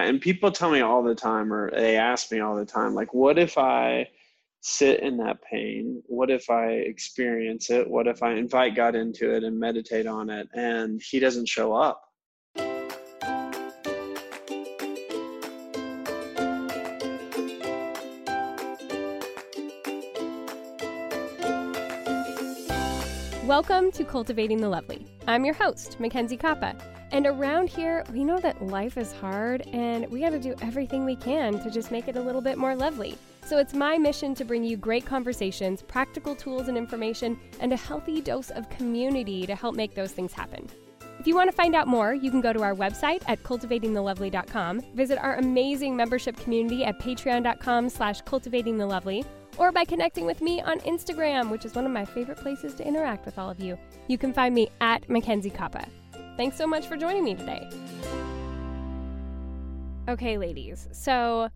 And people tell me all the time, or they ask me all the time, like, what if I sit in that pain? What if I experience it? What if I invite God into it and meditate on it and He doesn't show up? Welcome to Cultivating the Lovely. I'm your host, Mackenzie Koppa. And around here, we know that life is hard and we got to do everything we can to just make it a little bit more lovely. So it's my mission to bring you great conversations, practical tools and information, and a healthy dose of community to help make those things happen. If you want to find out more, you can go to our website at cultivatingthelovely.com, visit our amazing membership community at patreon.com slash cultivatingthelovely, or by connecting with me on Instagram, which is one of my favorite places to interact with all of you. You can find me at Mackenzie Koppa. Thanks so much for joining me today. Okay, ladies, so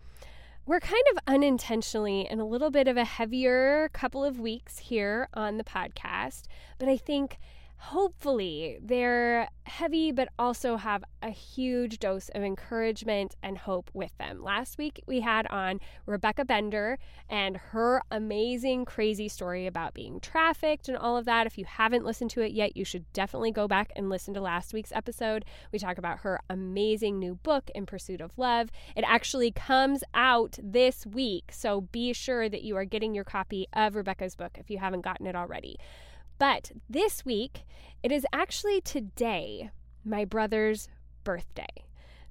we're kind of unintentionally in a little bit of a heavier couple of weeks here on the podcast, but I think hopefully they're heavy but also have a huge dose of encouragement and hope with them. Last week we had on Rebecca Bender and her amazing crazy story about being trafficked and all of that. If you haven't listened to it yet, you should definitely go back and listen to last week's episode. We talk about her amazing new book In Pursuit of Love. It actually comes out this week, so be sure that you are getting your copy of Rebecca's book if you haven't gotten it already. But this week, it is actually today my brother's birthday.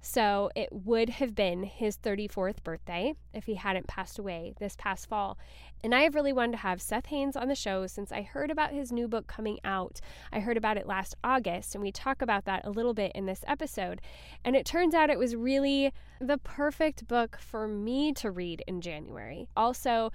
So it would have been his 34th birthday if he hadn't passed away this past fall. And I have really wanted to have Seth Haines on the show since I heard about his new book coming out. I heard about it last August, and we talk about that a little bit in this episode. And it turns out it was really the perfect book for me to read in January. Also,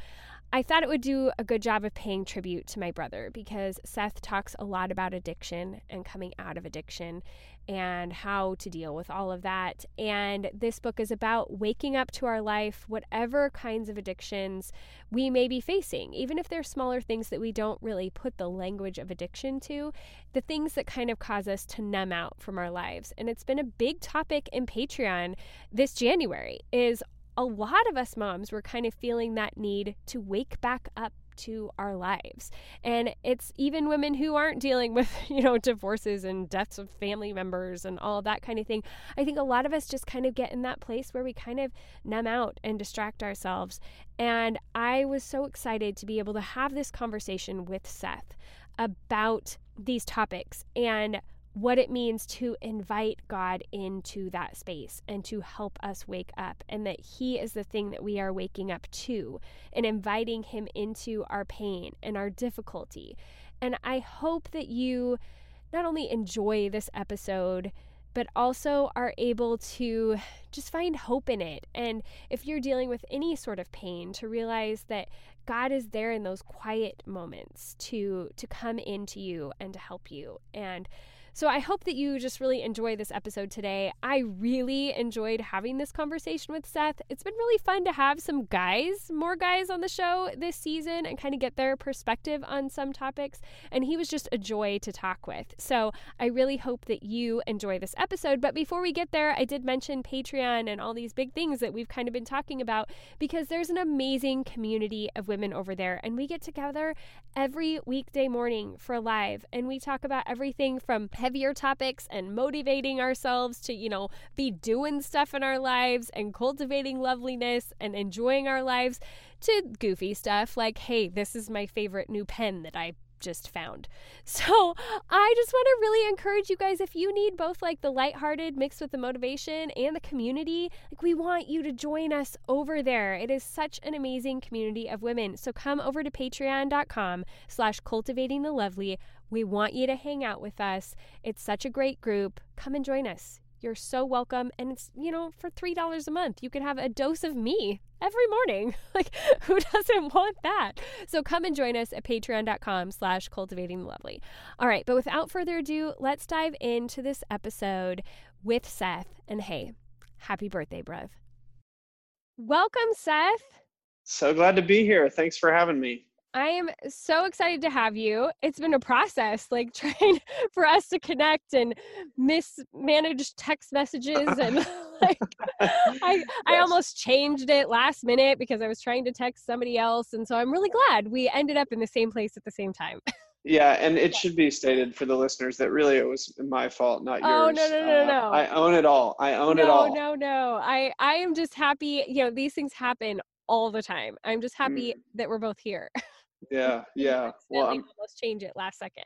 I thought it would do a good job of paying tribute to my brother because Seth talks a lot about addiction and coming out of addiction and how to deal with all of that. And this book is about waking up to our life, whatever kinds of addictions we may be facing, even if they're smaller things that we don't really put the language of addiction to, the things that kind of cause us to numb out from our lives. And it's been a big topic in Patreon this January is a lot of us moms were kind of feeling that need to wake back up to our lives. And it's even women who aren't dealing with, you know, divorces and deaths of family members and all that kind of thing. I think a lot of us just kind of get in that place where we kind of numb out and distract ourselves. And I was so excited to be able to have this conversation with Seth about these topics and what it means to invite God into that space and to help us wake up, and that He is the thing that we are waking up to and inviting Him into our pain and our difficulty. And I hope that you not only enjoy this episode, but also are able to just find hope in it. And if you're dealing with any sort of pain, to realize that God is there in those quiet moments to to come into you and to help you. And so I hope that you just really enjoy this episode today. I really enjoyed having this conversation with Seth. It's been really fun to have some guys, more guys on the show this season and kind of get their perspective on some topics. And he was just a joy to talk with. So I really hope that you enjoy this episode. But before we get there, I did mention Patreon and all these big things that we've kind of been talking about because there's an amazing community of women over there. And we get together every weekday morning for live and we talk about everything from heavier topics and motivating ourselves to, you know, be doing stuff in our lives and cultivating loveliness and enjoying our lives to goofy stuff like, hey, this is my favorite new pen that I just found. So I just want to really encourage you guys if you need both like the lighthearted mixed with the motivation and the community, like we want you to join us over there. It is such an amazing community of women. So come over to patreon.com slash cultivating the lovely. We want you to hang out with us. It's such a great group. Come and join us. You're so welcome. And it's, you know, for $3 a month, you can have a dose of me every morning. Like, who doesn't want that? So come and join us at patreon.com slash cultivating the lovely. All right, but without further ado, let's dive into this episode with Seth. And hey, happy birthday, bruv. Welcome, Seth. So glad to be here. Thanks for having me. I am so excited to have you. It's been a process, like trying for us to connect and mismanage text messages and like I yes. I almost changed it last minute because I was trying to text somebody else and so I'm really glad we ended up in the same place at the same time. Yeah, and it should be stated for the listeners that really it was my fault, not yours. Oh no no no uh, no! I own it all. I own no, it all. No no no! I I am just happy. You know these things happen all the time. I'm just happy mm. that we're both here. Yeah, yeah. well, I'm almost change it last second.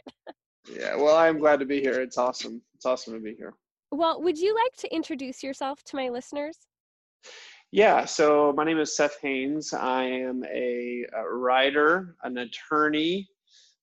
yeah, well, I'm glad to be here. It's awesome. It's awesome to be here. Well, would you like to introduce yourself to my listeners? Yeah, so my name is Seth Haines. I am a, a writer, an attorney,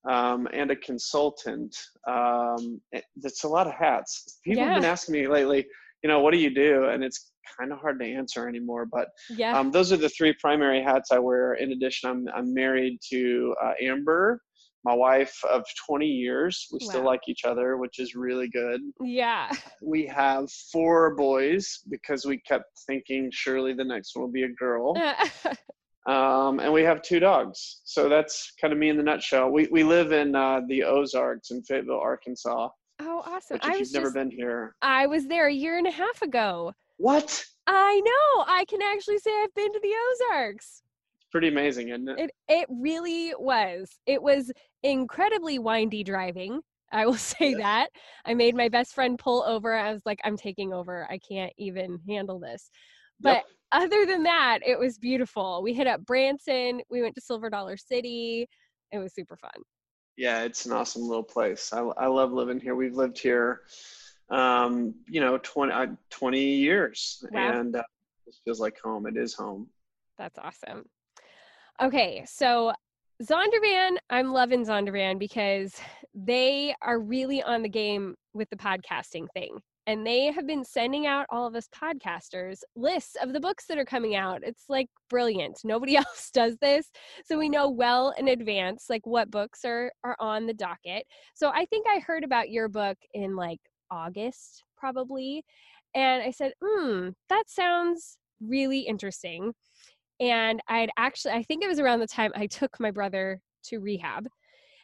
um, and a consultant. Um, that's a lot of hats. People yeah. have been asking me lately, you know, what do you do? And it's kind of hard to answer anymore. But yeah. um, those are the three primary hats I wear. In addition, I'm, I'm married to uh, Amber, my wife of 20 years. We wow. still like each other, which is really good. Yeah. We have four boys because we kept thinking surely the next one will be a girl. um, and we have two dogs. So that's kind of me in the nutshell. We, we live in uh, the Ozarks in Fayetteville, Arkansas. Oh, awesome! Which, if I you've never been here, I was there a year and a half ago. What? I know. I can actually say I've been to the Ozarks. It's pretty amazing, isn't it? It it really was. It was incredibly windy driving. I will say yeah. that. I made my best friend pull over. I was like, I'm taking over. I can't even handle this. But yep. other than that, it was beautiful. We hit up Branson. We went to Silver Dollar City. It was super fun. Yeah, it's an awesome little place. I, I love living here. We've lived here um, you know, 20, uh, 20 years. Wow. And uh, it feels like home. It is home. That's awesome. Okay, so Zondervan, I'm loving Zondervan because they are really on the game with the podcasting thing. And they have been sending out all of us podcasters lists of the books that are coming out. It's like brilliant. Nobody else does this. So we know well in advance like what books are are on the docket. So I think I heard about your book in like August, probably. And I said, hmm, that sounds really interesting. And I'd actually, I think it was around the time I took my brother to rehab.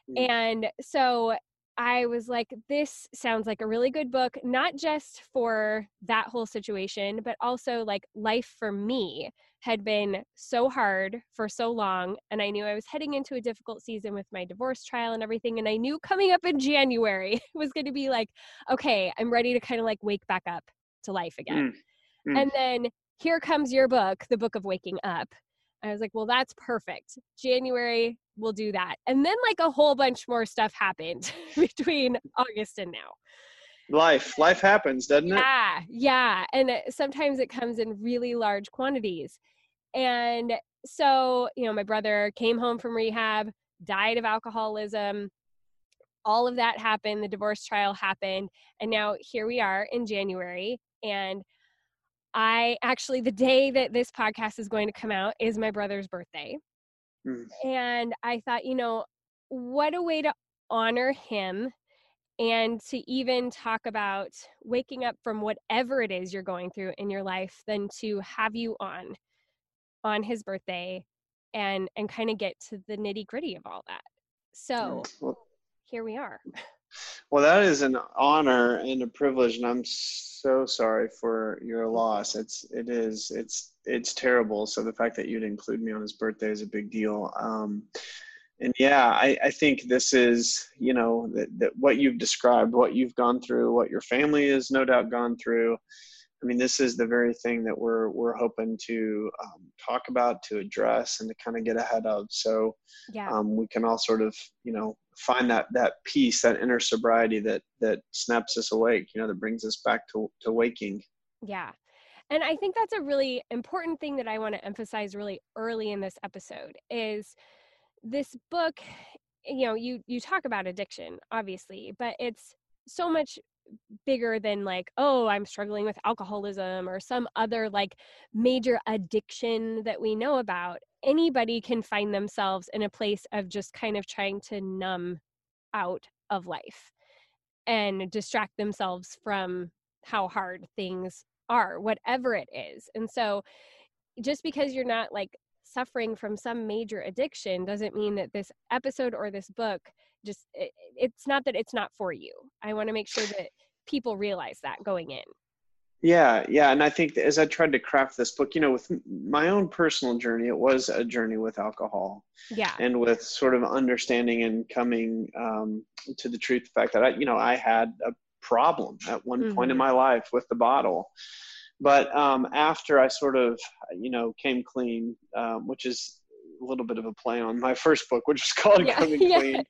Mm. And so I was like, this sounds like a really good book, not just for that whole situation, but also like life for me had been so hard for so long. And I knew I was heading into a difficult season with my divorce trial and everything. And I knew coming up in January was going to be like, okay, I'm ready to kind of like wake back up to life again. Mm. Mm. And then here comes your book, The Book of Waking Up. I was like, well, that's perfect. January, we'll do that. And then, like, a whole bunch more stuff happened between August and now. Life, life happens, doesn't it? Yeah, yeah. And uh, sometimes it comes in really large quantities. And so, you know, my brother came home from rehab, died of alcoholism. All of that happened. The divorce trial happened. And now here we are in January. And I actually, the day that this podcast is going to come out is my brother's birthday. Mm. And I thought, you know, what a way to honor him and to even talk about waking up from whatever it is you're going through in your life than to have you on on his birthday and and kind of get to the nitty gritty of all that. So well, here we are. Well that is an honor and a privilege and i'm so sorry for your loss. It's it is it's it's terrible so the fact that you'd include me on his birthday is a big deal um and yeah, I, I think this is, you know, that, that what you've described, what you've gone through, what your family has no doubt gone through. I mean, this is the very thing that we're we're hoping to um, talk about, to address, and to kind of get ahead of. So yeah. um, we can all sort of, you know, find that that peace, that inner sobriety that that snaps us awake. You know, that brings us back to to waking. Yeah. And I think that's a really important thing that I want to emphasize really early in this episode is this book you know you you talk about addiction obviously but it's so much bigger than like oh i'm struggling with alcoholism or some other like major addiction that we know about. Anybody can find themselves in a place of just kind of trying to numb out of life and distract themselves from how hard things are whatever it is. And so just because you're not like suffering from some major addiction doesn't mean that this episode or this book just it, it's not that it's not for you. I want to make sure that people realize that going in. Yeah yeah and i think as i tried to craft this book you know with my own personal journey it was a journey with alcohol yeah. and with sort of understanding and coming um, to the truth the fact that i you know i had a problem at one mm-hmm. point in mm-hmm. my life with the bottle but um, after I sort of, you know, came clean, um, which is a little bit of a play on my first book, which was called yeah. Coming yeah. Clean.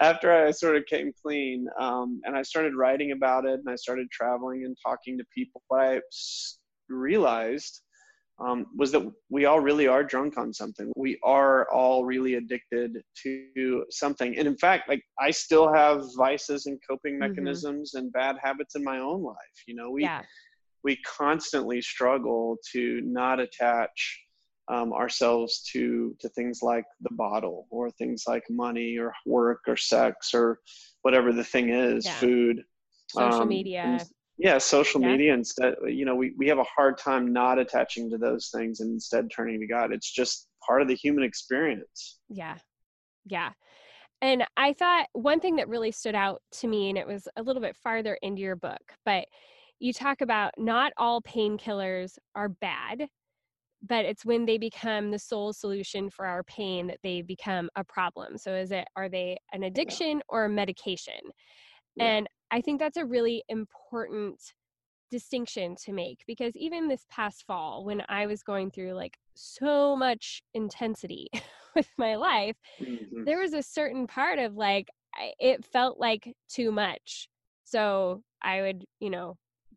After I sort of came clean, um, and I started writing about it, and I started traveling and talking to people, what I realized um, was that we all really are drunk on something. We are all really addicted to something. And in fact, like I still have vices and coping mm-hmm. mechanisms mm-hmm. and bad habits in my own life. You know, we yeah we constantly struggle to not attach um, ourselves to to things like the bottle or things like money or work or sex or whatever the thing is yeah. food social um, media yeah social yeah. media instead you know we, we have a hard time not attaching to those things and instead turning to god it's just part of the human experience yeah yeah and i thought one thing that really stood out to me and it was a little bit farther into your book but you talk about not all painkillers are bad, but it's when they become the sole solution for our pain that they become a problem. So is it are they an addiction or a medication? Yeah. And I think that's a really important distinction to make because even this past fall when I was going through like so much intensity with my life, mm-hmm. there was a certain part of like it felt like too much. So I would, you know,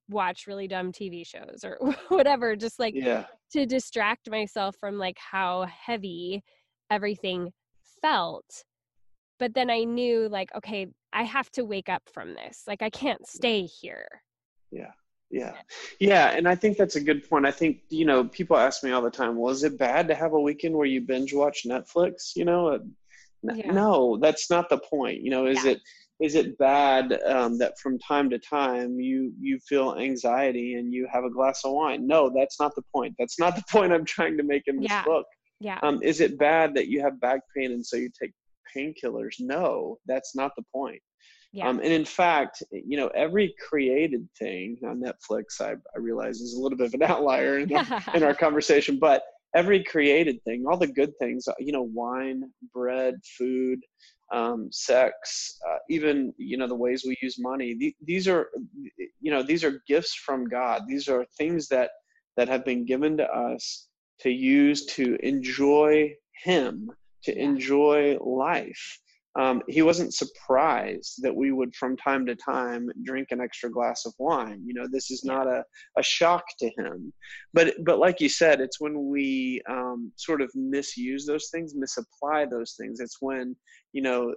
watch really dumb TV shows or whatever, just like yeah. to distract myself from like how heavy everything felt. But then I knew like, okay, I have to wake up from this. Like I can't stay here. Yeah. Yeah. Yeah. And I think that's a good point. I think, you know, people ask me all the time, well, is it bad to have a weekend where you binge watch Netflix? You know, yeah. no, that's not the point. You know, is yeah. it, is it bad um, that from time to time you you feel anxiety and you have a glass of wine no that's not the point that's not the point i'm trying to make in this yeah. book yeah um, is it bad that you have back pain and so you take painkillers no that's not the point yeah. Um, and in fact, you know, every created thing on Netflix, I, I realize is a little bit of an outlier in, in our conversation, but every created thing, all the good things, you know, wine, bread, food, um, sex, uh, even you know the ways we use money. Th- these are you know these are gifts from God. These are things that that have been given to us to use to enjoy Him, to enjoy life. Um, he wasn't surprised that we would from time to time drink an extra glass of wine. You know this is not a, a shock to him. But but like you said it's when we um, sort of misuse those things misapply those things. It's when you know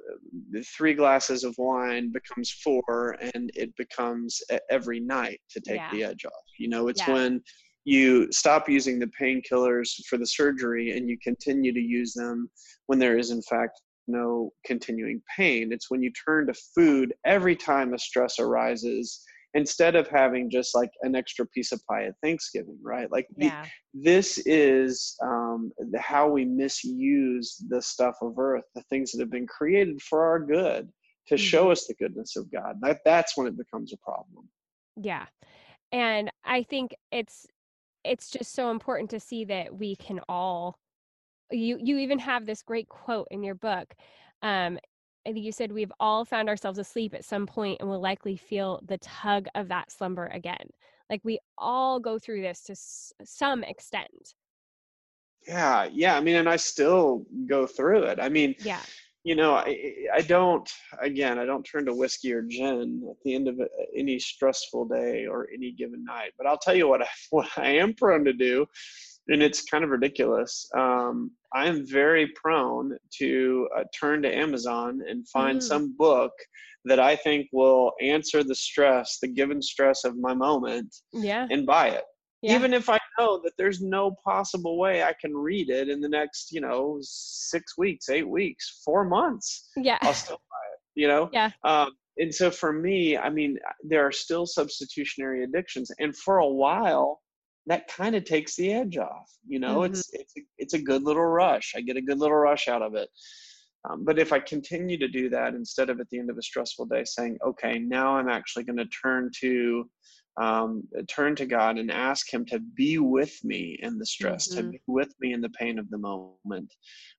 three glasses of wine becomes four and it becomes every night to take yeah. the edge off. You know it's yeah. when you stop using the painkillers for the surgery and you continue to use them when there is in fact no continuing pain. It's when you turn to food every time a stress arises instead of having just like an extra piece of pie at Thanksgiving, right? Like yeah. the, this is um, the, how we misuse the stuff of earth, the things that have been created for our good to mm-hmm. show us the goodness of God. That, that's when it becomes a problem. Yeah. And I think it's it's just so important to see that we can all you you even have this great quote in your book um and you said we've all found ourselves asleep at some point and will likely feel the tug of that slumber again. Like we all go through this to s- some extent. Yeah yeah i mean and i still go through it. I mean yeah you know i i don't again i don't turn to whiskey or gin at the end of any stressful day or any given night but i'll tell you what I, what i am prone to do and it's kind of ridiculous. Um, i am very prone to uh, turn to amazon and find mm. some book that i think will answer the stress the given stress of my moment yeah. and buy it yeah. even if I know that there's no possible way I can read it in the next, you know, six weeks, eight weeks, four months. Yeah. I'll still buy it, you know? Yeah. Um, and so for me, I mean, there are still substitutionary addictions. And for a while, that kind of takes the edge off. You know, mm-hmm. it's it's a, it's a good little rush. I get a good little rush out of it. Um, but if I continue to do that instead of at the end of a stressful day saying, okay, now I'm actually going to turn to um, turn to God and ask Him to be with me in the stress, mm-hmm. to be with me in the pain of the moment.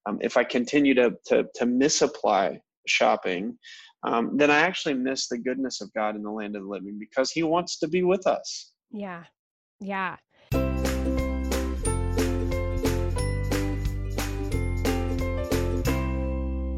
Um, if I continue to, to, to misapply shopping, um, then I actually miss the goodness of God in the land of the living because He wants to be with us. Yeah. Yeah.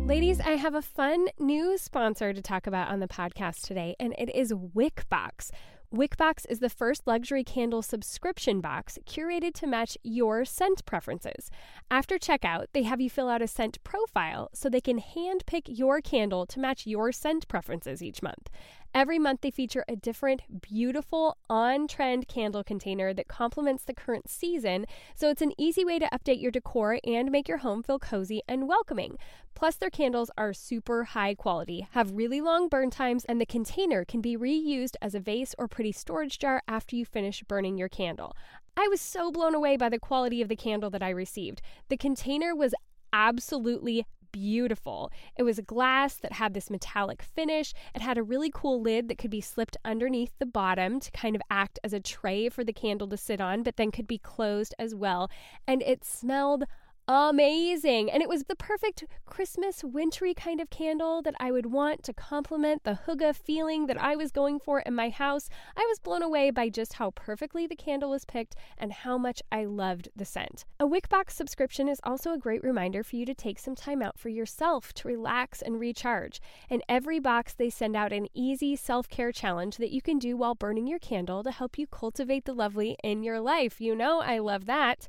Ladies, I have a fun new sponsor to talk about on the podcast today, and it is Wickbox. Wickbox is the first luxury candle subscription box curated to match your scent preferences. After checkout, they have you fill out a scent profile so they can handpick your candle to match your scent preferences each month. Every month, they feature a different, beautiful, on trend candle container that complements the current season, so it's an easy way to update your decor and make your home feel cozy and welcoming. Plus, their candles are super high quality, have really long burn times, and the container can be reused as a vase or pretty storage jar after you finish burning your candle. I was so blown away by the quality of the candle that I received. The container was absolutely beautiful. It was a glass that had this metallic finish. It had a really cool lid that could be slipped underneath the bottom to kind of act as a tray for the candle to sit on, but then could be closed as well. And it smelled amazing. And it was the perfect Christmas wintry kind of candle that I would want to complement the hygge feeling that I was going for in my house. I was blown away by just how perfectly the candle was picked and how much I loved the scent. A Wickbox subscription is also a great reminder for you to take some time out for yourself to relax and recharge. In every box, they send out an easy self care challenge that you can do while burning your candle to help you cultivate the lovely in your life. You know, I love that.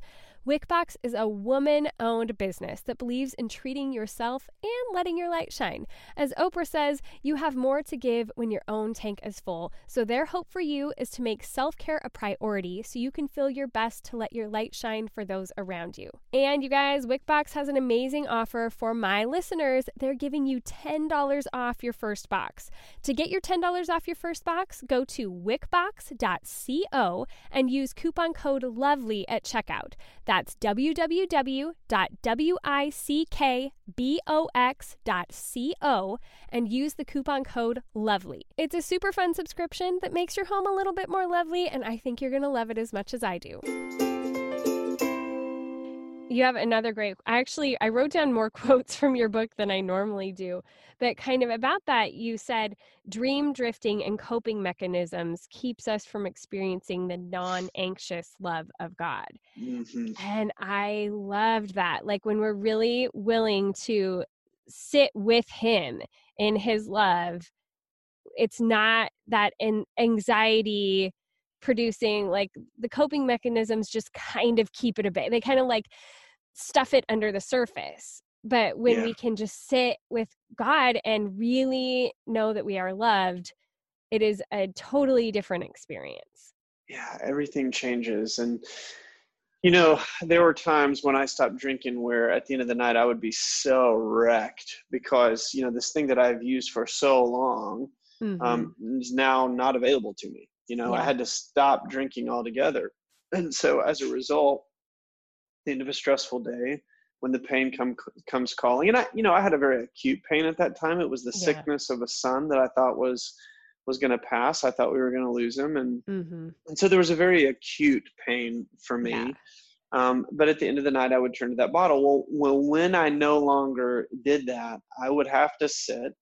Wickbox is a woman owned business that believes in treating yourself and letting your light shine. As Oprah says, you have more to give when your own tank is full. So, their hope for you is to make self care a priority so you can feel your best to let your light shine for those around you. And you guys, Wickbox has an amazing offer for my listeners. They're giving you $10 off your first box. To get your $10 off your first box, go to wickbox.co and use coupon code LOVELY at checkout. That's that's www.wickbox.co and use the coupon code LOVELY. It's a super fun subscription that makes your home a little bit more lovely, and I think you're going to love it as much as I do you have another great I actually I wrote down more quotes from your book than I normally do. But kind of about that, you said dream drifting and coping mechanisms keeps us from experiencing the non-anxious love of God. Mm-hmm. And I loved that. Like when we're really willing to sit with him in his love, it's not that an anxiety producing like the coping mechanisms just kind of keep it a bit they kind of like stuff it under the surface but when yeah. we can just sit with god and really know that we are loved it is a totally different experience yeah everything changes and you know there were times when i stopped drinking where at the end of the night i would be so wrecked because you know this thing that i've used for so long mm-hmm. um, is now not available to me you know, yeah. I had to stop drinking altogether. And so as a result, the end of a stressful day, when the pain come comes calling, and I, you know, I had a very acute pain at that time. It was the yeah. sickness of a son that I thought was was going to pass. I thought we were going to lose him, and mm-hmm. and so there was a very acute pain for me. Yeah. Um, but at the end of the night, I would turn to that bottle. Well, well, when I no longer did that, I would have to sit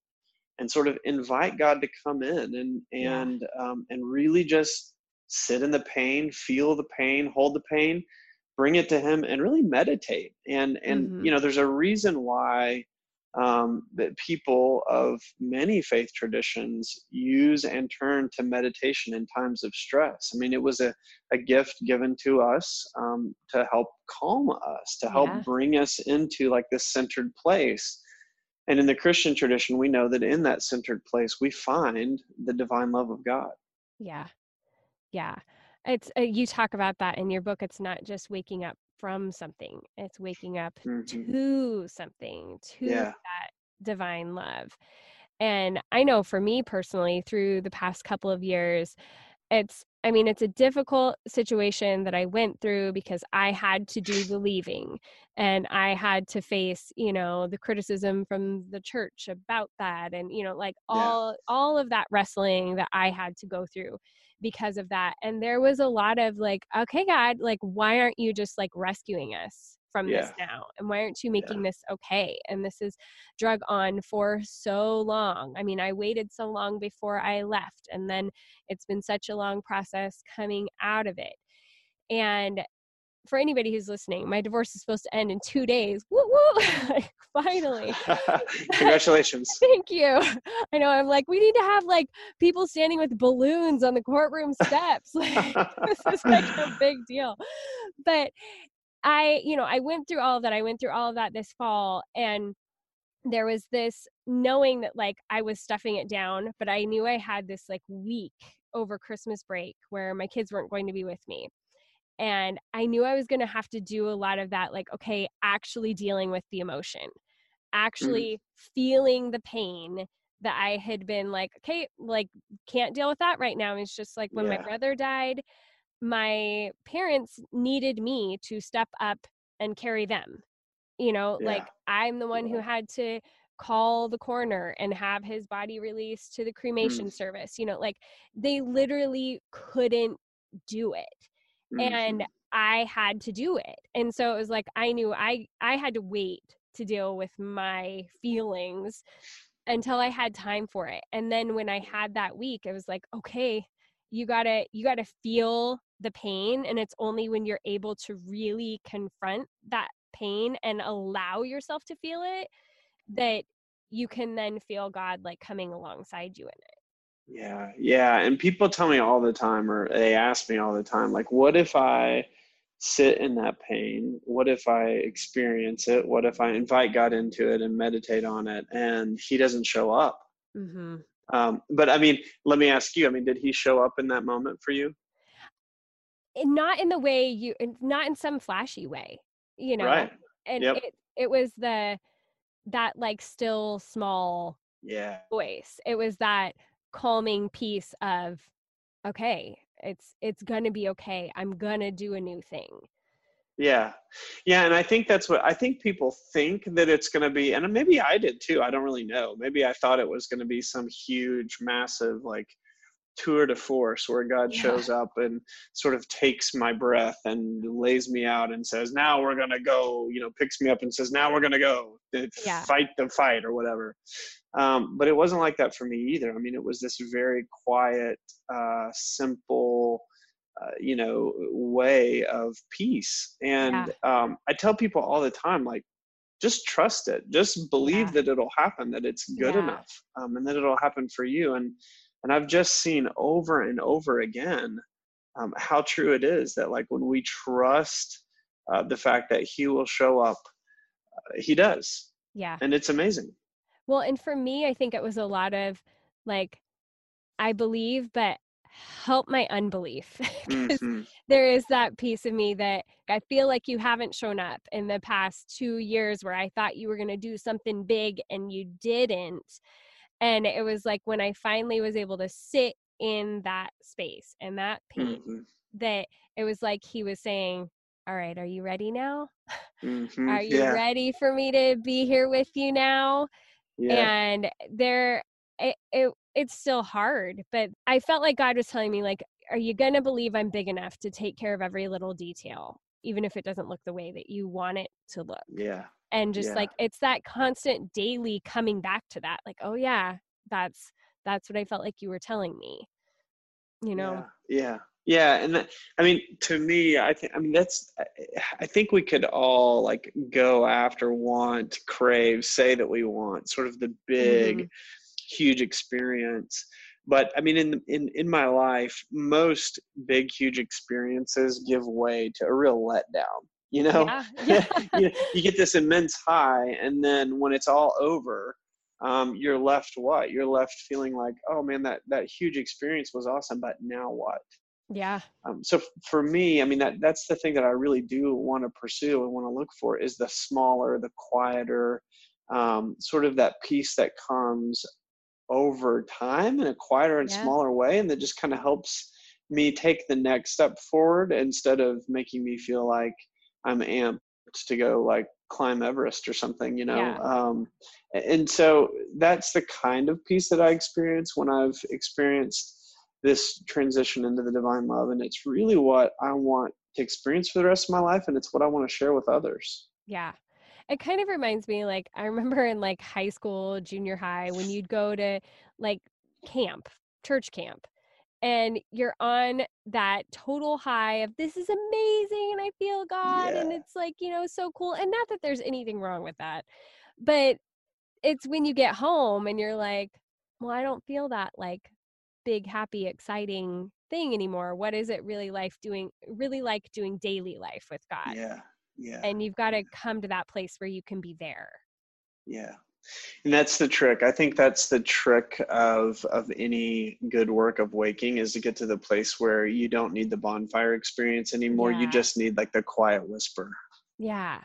and sort of invite God to come in and and yeah. um, and really just sit in the pain, feel the pain, hold the pain, bring it to Him, and really meditate. And and mm-hmm. you know, there's a reason why um, that people of many faith traditions use and turn to meditation in times of stress. I mean, it was a, a gift given to us um, to help calm us, to help yeah. bring us into like this centered place. And in the Christian tradition, we know that in that centered place, we find the divine love of God. Yeah. Yeah. It's uh, you talk about that in your book. It's not just waking up from something. It's waking up mm-hmm. to something, to yeah. that divine love. And I know for me personally, through the past couple of years, it's, I mean, it's a difficult situation that I went through because I had to do the leaving and I had to face, you know, the criticism from the church about that and, you know, like all, yeah. all of that wrestling that I had to go through because of that. And there was a lot of like, okay, God, like, why aren't you just like rescuing us from yeah. this now? And why aren't you making yeah. this okay? And this is drug on for so long. I mean, I waited so long before I left, and then it's been such a long process coming out of it. And for anybody who's listening, my divorce is supposed to end in two days. Woo woo! Finally. Congratulations. Thank you. I know. I'm like, we need to have like people standing with balloons on the courtroom steps. Like, this is like a big deal. But I, you know, I went through all of that. I went through all of that this fall, and there was this knowing that like I was stuffing it down, but I knew I had this like week over Christmas break where my kids weren't going to be with me and I knew I was going to have to do a lot of that, like, okay, actually dealing with the emotion, mm. actually mm. feeling the pain that I had been like, okay, like, can't deal with that right now. It's just like when yeah. my brother died, my parents needed me to step up and carry them. You know, yeah. like, I'm the one who had to call the coroner and have his body released to the cremation mm. service. You know, like, they literally couldn't do it mm-hmm. and I had to do it. And so it was like I knew I I had to wait to deal with my feelings until I had time for it. And then when I had that week, it was like, okay, you got to you got to feel the pain and it's only when you're able to really confront that pain and allow yourself to feel it that you can then feel God like coming alongside you in it. Yeah, yeah. And people tell me all the time, or they ask me all the time, like, what if I sit in that pain? What if I experience it? What if I invite God into it and meditate on it and He doesn't show up? Mm-hmm. Um, but I mean, let me ask you, I mean, did He show up in that moment for you? Not in the way you, not in some flashy way, you know? Right. And yep. it, it was the, that like still small yeah voice. It was that, calming piece of okay it's it's gonna be okay i'm gonna do a new thing yeah yeah and i think that's what i think people think that it's going to be and maybe i did too i don't really know maybe i thought it was going to be some huge massive like tour de force where God yeah. shows up and sort of takes my breath and lays me out and says, Now we're going to go, you know, picks me up and says, Now we're going to go yeah. fight the fight or whatever. Um, but it wasn't like that for me either. I mean, it was this very quiet, uh, simple, uh, you know, way of peace. And yeah. um, I tell people all the time, like, just trust it. Just believe that it'll happen, that it's good enough, um, and that it'll happen for you. And and I've just seen over and over again um, how true it is that, like, when we trust uh, the fact that He will show up, uh, He does. Yeah. And it's amazing. Well, and for me, I think it was a lot of like, I believe, but help my unbelief. mm-hmm. there is that piece of me that I feel like you haven't shown up in the past two years where I thought you were going to do something big and you didn't and it was like when i finally was able to sit in that space and that pain mm-hmm. that it was like he was saying all right are you ready now mm-hmm. are you yeah. ready for me to be here with you now yeah. and there it, it it's still hard but i felt like god was telling me like are you gonna believe i'm big enough to take care of every little detail even if it doesn't look the way that you want it to look. Yeah. And just Yeah. like it's that constant daily coming back to that. Like, oh yeah, that's that's what I felt like you were telling me. You know? Yeah. Yeah. Yeah, and that, I mean, to me, I think I mean that's I think we could all like go after, want, crave, say that we want sort of the big, Mhm. Huge experience. But I mean, in in in my life, most big, huge experiences give way to a real letdown. You know, Yeah. Yeah. you, you get this immense high, and then when it's all over, um, you're left what? You're left feeling like, oh man, that that huge experience was awesome, but now what? yeah. Um, so for me, I mean, that that's the thing that I really do want to pursue and want to look for is the smaller, the quieter, um, sort of that peace that comes over time in a quieter and Yeah. smaller way, and that just kind of helps me take the next step forward instead of making me feel like I'm amped to go like climb Everest or something, you know. Yeah. Um, and so that's the kind of peace that I experience when I've experienced this transition into the divine love and it's really what i want to experience for the rest of my life and it's what i want to share with others Yeah. It kind of reminds me like I remember in like high school, junior high when you'd go to like camp, church camp, and you're on that total high of this is amazing and I feel God and it's like, you know, so cool. And not that there's anything wrong with that. But it's when you get home and you're like, well, I don't feel that like big happy exciting thing anymore. What is it really life doing really like doing daily life with God? yeah yeah. and you've got to come to that place where you can be there. Yeah. And that's the trick. I think that's the trick of of any good work of waking is to get to the place where you don't need the bonfire experience anymore. You just need like the quiet whisper. Yeah.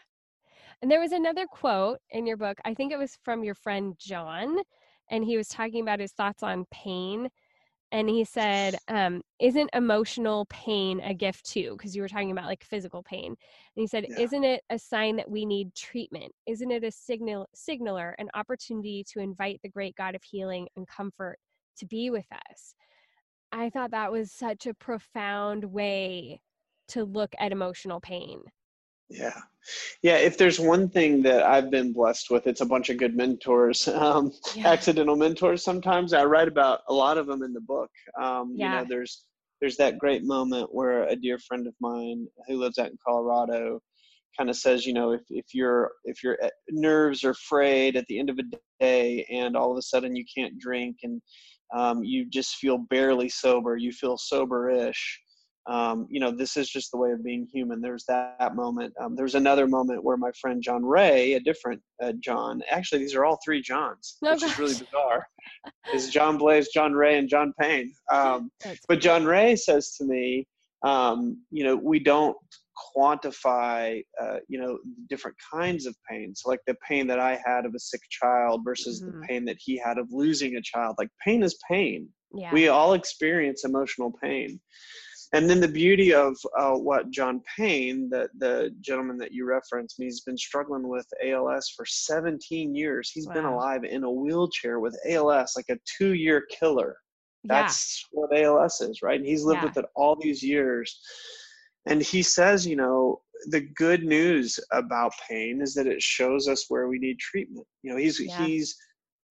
And there was another quote in your book i think it was from your friend john and he was talking about his thoughts on pain and he said um, isn't emotional pain a gift too? Because you were talking about like physical pain and he said Yeah. isn't it a sign that we need treatment? Isn't it a signal signaler an opportunity to invite the great god of healing and comfort to be with us? I thought that was such a profound way to look at emotional pain Yeah. Yeah. If there's one thing that I've been blessed with, it's a bunch of good mentors, um, Yeah. accidental mentors. Sometimes I write about a lot of them in the book. Um, You know, there's, there's that great moment where a dear friend of mine who lives out in Colorado kind of says, you know, if, if your, if your eh, nerves are frayed at the end of a day and all of a sudden you can't drink and um, you just feel barely sober, you feel sober-ish, um, you know, this is just the way of being human. There's that, that moment. Um, there's another moment where my friend John Ray, a different uh, John, actually, these are all three Johns, Oh, which is really bizarre. is John Blase, John Ray, and John Payne. Um, but John Ray says to me, um, you know, we don't quantify, uh, you know, different kinds of pain. So, like the pain that I had of a sick child versus Mhm. the pain that he had of losing a child. Like pain is pain yeah we all experience emotional pain and then the beauty of uh, what john payne the, the gentleman that you referenced he's been struggling with als for 17 years. He's been alive in a wheelchair with als like a two year killer. Yeah. That's what als is right? And he's lived Yeah. with it all these years. And he says you know the good news about pain is that it shows us where we need treatment. You know he's Yeah. he's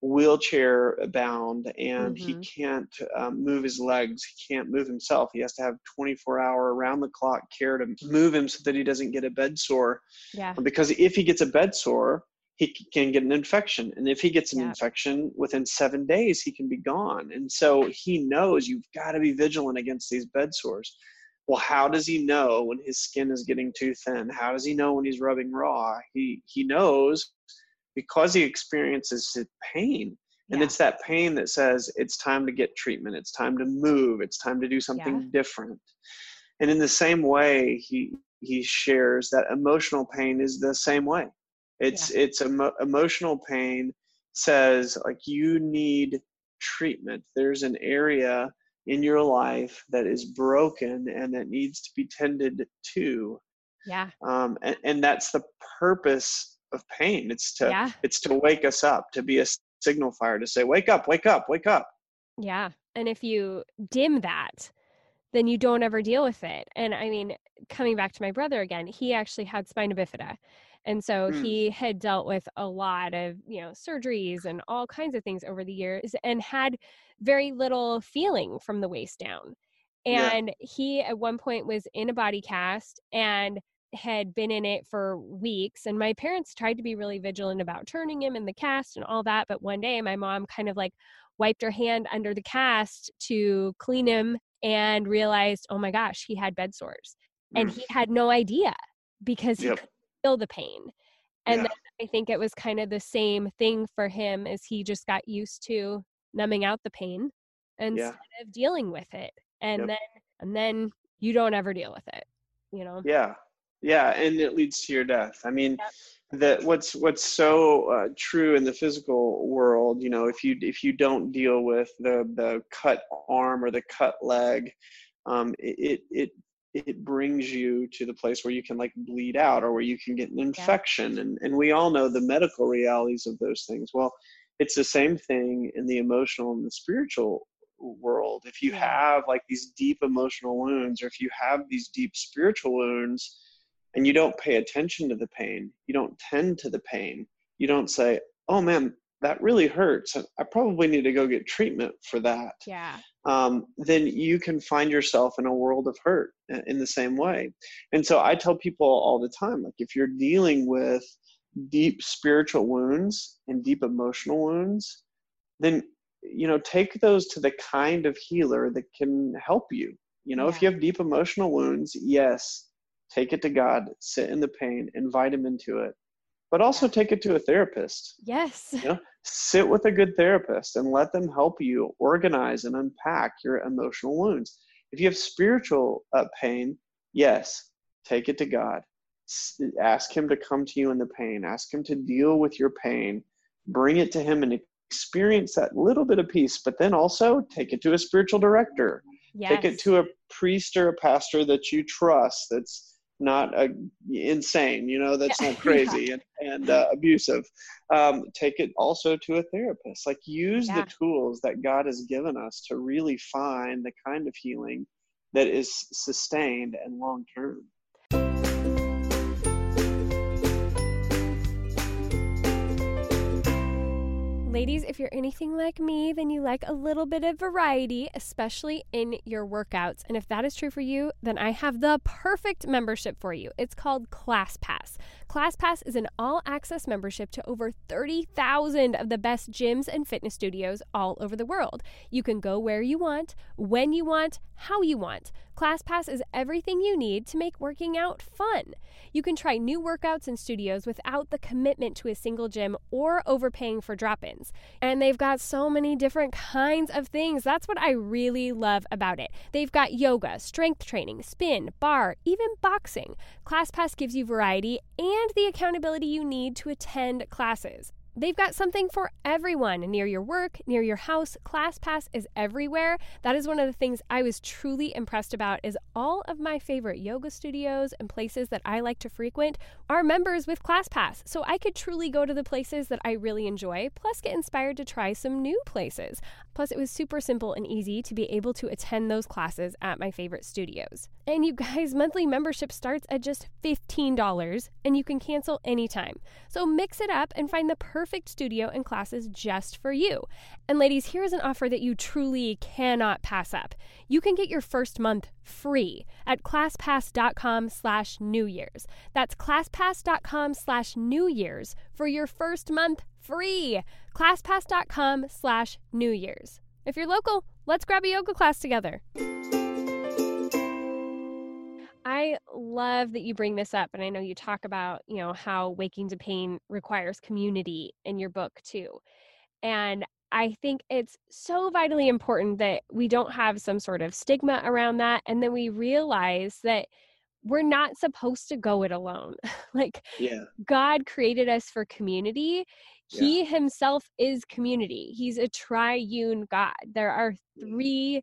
wheelchair bound and he Mhm. can't um, move his legs. He can't move himself. He has to have 24 hour around the clock care to move him so that he doesn't get a bed sore. Yeah. Because if he gets a bed sore he can get an infection. And if he gets an Yeah. infection within seven days he can be gone. And so he knows you've got to be vigilant against these bed sores. Well how does he know when his skin is getting too thin? How does he know when he's rubbing raw? He he knows because he experiences pain and yeah. it's that pain that says it's time to get treatment. It's time to move. It's time to do something different. And in the same way he he shares that emotional pain is the same way. It's it's emo- emotional pain says like you need treatment. There's an area in your life that is broken and that needs to be tended to. Yeah. Um, and, and that's the purpose of pain it's to yeah it's to wake us up to be a signal fire to say wake up wake up wake up Yeah. And if you dim that, then you don't ever deal with it. And I mean, coming back to my brother again, he actually had spina bifida. And so mm. he had dealt with a lot of, you know, surgeries and all kinds of things over the years and had very little feeling from the waist down. And yeah. he at one point was in a body cast and had been in it for weeks and my parents tried to be really vigilant about turning him in the cast and all that but one day my mom kind of like wiped her hand under the cast to clean him and realized oh my gosh he had bed sores and mm. he had no idea because he yep. feel the pain and yeah. then i think it was kind of the same thing for him as he just got used to numbing out the pain instead yeah. of dealing with it and yep. then and then you don't ever deal with it you know yeah yeah and it leads to your death. I mean yep. that what's what's so uh, true in the physical world you know if you if you don't deal with the the cut arm or the cut leg um, it it it brings you to the place where you can like bleed out or where you can get an infection. Yeah. and and we all know the medical realities of those things. Well it's the same thing in the emotional and the spiritual world. If you have like these deep emotional wounds or if you have these deep spiritual wounds and you don't pay attention to the pain you don't tend to the pain you don't say oh man that really hurts i probably need to go get treatment for that yeah. um, then you can find yourself in a world of hurt in the same way. And so i tell people all the time like if you're dealing with deep spiritual wounds and deep emotional wounds then you know take those to the kind of healer that can help you. You know yeah. if you have deep emotional wounds yes take it to god sit in the pain invite him into it but also take it to a therapist. Yes. You know sit with a good therapist and let them help you organize and unpack your emotional wounds. If you have spiritual uh, pain yes take it to god. Ask him to come to you in the pain. Ask him to deal with your pain. Bring it to him and experience that little bit of peace, but then also take it to a spiritual director. Yes. Take it to a priest or a pastor that you trust that's not uh, insane, you know, that's yeah. not crazy yeah. and, and uh, abusive. Um, take it also to a therapist. Like use yeah. the tools that God has given us to really find the kind of healing that is sustained and long term. Mm. Ladies, if you're anything like me, then you like a little bit of variety, especially in your workouts. And if that is true for you, then I have the perfect membership for you. It's called ClassPass. ClassPass is an all access membership to over 30,000 of the best gyms and fitness studios all over the world. You can go where you want, when you want, how you want. ClassPass is everything you need to make working out fun. You can try new workouts in studios without the commitment to a single gym or overpaying for drop ins. And they've got so many different kinds of things. That's what I really love about it. They've got yoga, strength training, spin, bar, even boxing. ClassPass gives you variety and the accountability you need to attend classes. They've got something for everyone near your work, near your house. ClassPass is everywhere. That is one of the things I was truly impressed about is all of my favorite yoga studios and places that I like to frequent are members with ClassPass. So I could truly go to the places that I really enjoy, plus get inspired to try some new places. Plus, it was super simple and easy to be able to attend those classes at my favorite studios. And you guys, monthly membership starts at just $15 and you can cancel anytime. So mix it up and find the perfect studio and classes just for you. And ladies, here's an offer that you truly cannot pass up. You can get your first month free at classpass.com slash New Year's. That's classpass.com slash New Year's for your first month free. ClassPass.com slash New Year's. If you're local, let's grab a yoga class together. I love that you bring this up. And I know you talk about, you know, how waking to pain requires community in your book too. And I think it's so vitally important that we don't have some sort of stigma around that. And then we realize that we're not supposed to go it alone. like, yeah. God created us for community. He yeah. himself is community. He's a triune God. There are mm-hmm. three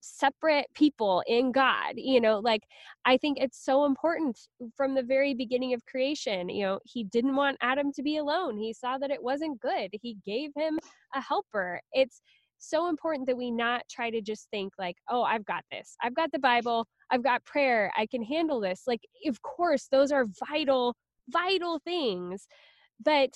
separate people in God. You know, like I think it's so important from the very beginning of creation. You know, he didn't want Adam to be alone. He saw that it wasn't good. He gave him a helper. It's so important that we not try to just think like, oh, I've got this. I've got the Bible. I've got prayer. I can handle this. Like, of course, those are vital, vital things. But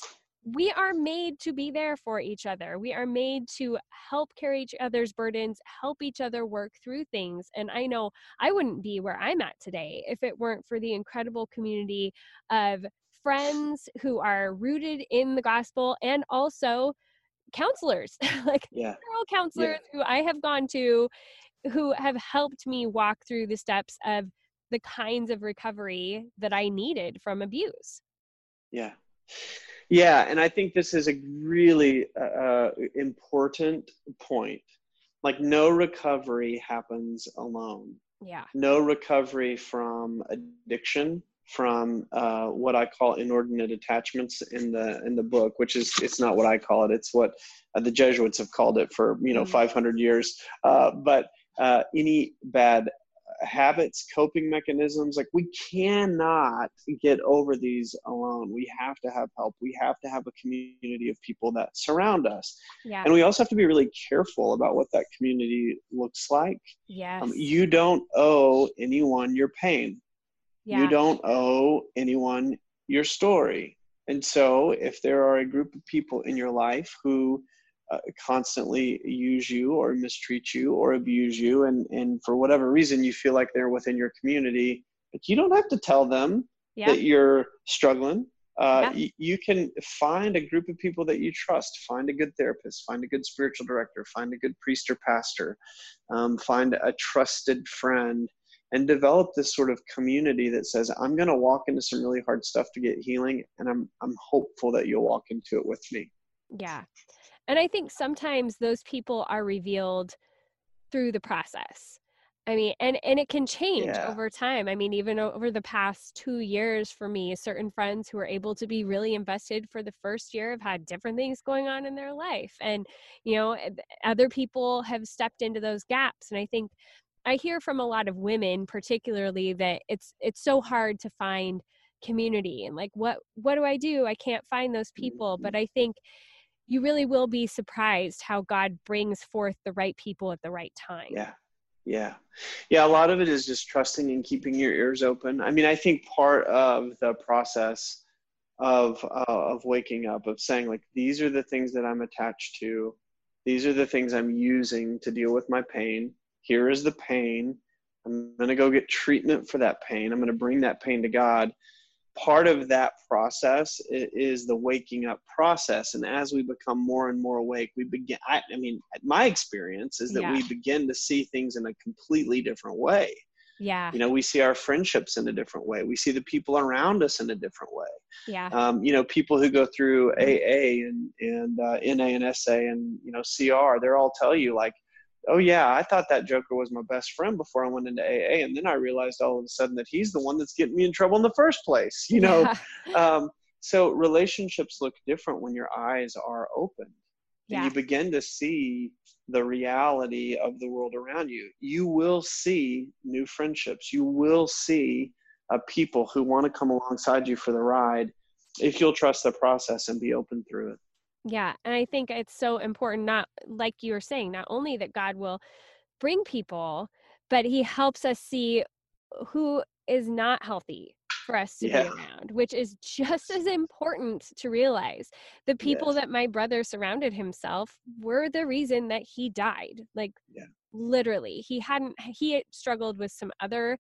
we are made to be there for each other. We are made to help carry each other's burdens, help each other work through things. And I know I wouldn't be where I'm at today if it weren't for the incredible community of friends who are rooted in the gospel and also counselors, like yeah. counselors yeah. who I have gone to who have helped me walk through the steps of the kinds of recovery that I needed from abuse. Yeah. Yeah, and I think this is a really uh, uh, important point. Like, no recovery happens alone. Yeah. No recovery from addiction, from uh, what I call inordinate attachments in the in the book, which is it's not what I call it. It's what uh, the Jesuits have called it for you know mm-hmm. 500 years. Uh, but uh, any bad habits, coping mechanisms. Like we cannot get over these alone. We have to have help. We have to have a community of people that surround us. Yeah. And we also have to be really careful about what that community looks like. Yes. Um, you don't owe anyone your pain. Yeah. You don't owe anyone your story. And so if there are a group of people in your life who uh, constantly use you or mistreat you or abuse you and and for whatever reason you feel like they're within your community but you don't have to tell them yeah. that you're struggling uh, yeah. y- you can find a group of people that you trust find a good therapist find a good spiritual director find a good priest or pastor um, find a trusted friend and develop this sort of community that says i'm going to walk into some really hard stuff to get healing and i'm i'm hopeful that you'll walk into it with me yeah and I think sometimes those people are revealed through the process. I mean, and and it can change yeah. over time. I mean, even over the past two years for me, certain friends who were able to be really invested for the first year have had different things going on in their life, and you know, other people have stepped into those gaps. And I think I hear from a lot of women, particularly, that it's it's so hard to find community and like what what do I do? I can't find those people. But mm-hmm. I think you really will be surprised how God brings forth the right people at the right time. Yeah. Yeah. Yeah. A lot of it is just trusting and keeping your ears open. I mean, I think part of the process of, uh, of waking up, of saying, like, these are the things that I'm attached to, these are the things I'm using to deal with my pain. Here is the pain. I'm going to go get treatment for that pain. I'm going to bring that pain to God part of that process is the waking up process. And as we become more and more awake we begin i, I mean my experience is that yeah. we begin to see things in a completely different way. Yeah. You know we see our friendships in a different way. We see the people around us in a different way. Yeah. Um, you know people who go through aa and and uh, na and sa and you know cr they're all tell you like oh yeah, I thought that Joker was my best friend before I went into AA, and then I realized all of a sudden that he's the one that's getting me in trouble in the first place. You know, yeah. um, so relationships look different when your eyes are open, yeah. and you begin to see the reality of the world around you. You will see new friendships. You will see uh, people who want to come alongside you for the ride if you'll trust the process and be open through it. Yeah. And I think it's so important, not like you were saying, not only that God will bring people, but he helps us see who is not healthy for us to yeah. be around, which is just as important to realize. The people yes. that my brother surrounded himself were the reason that he died. Like, yeah. literally, he hadn't, he had struggled with some other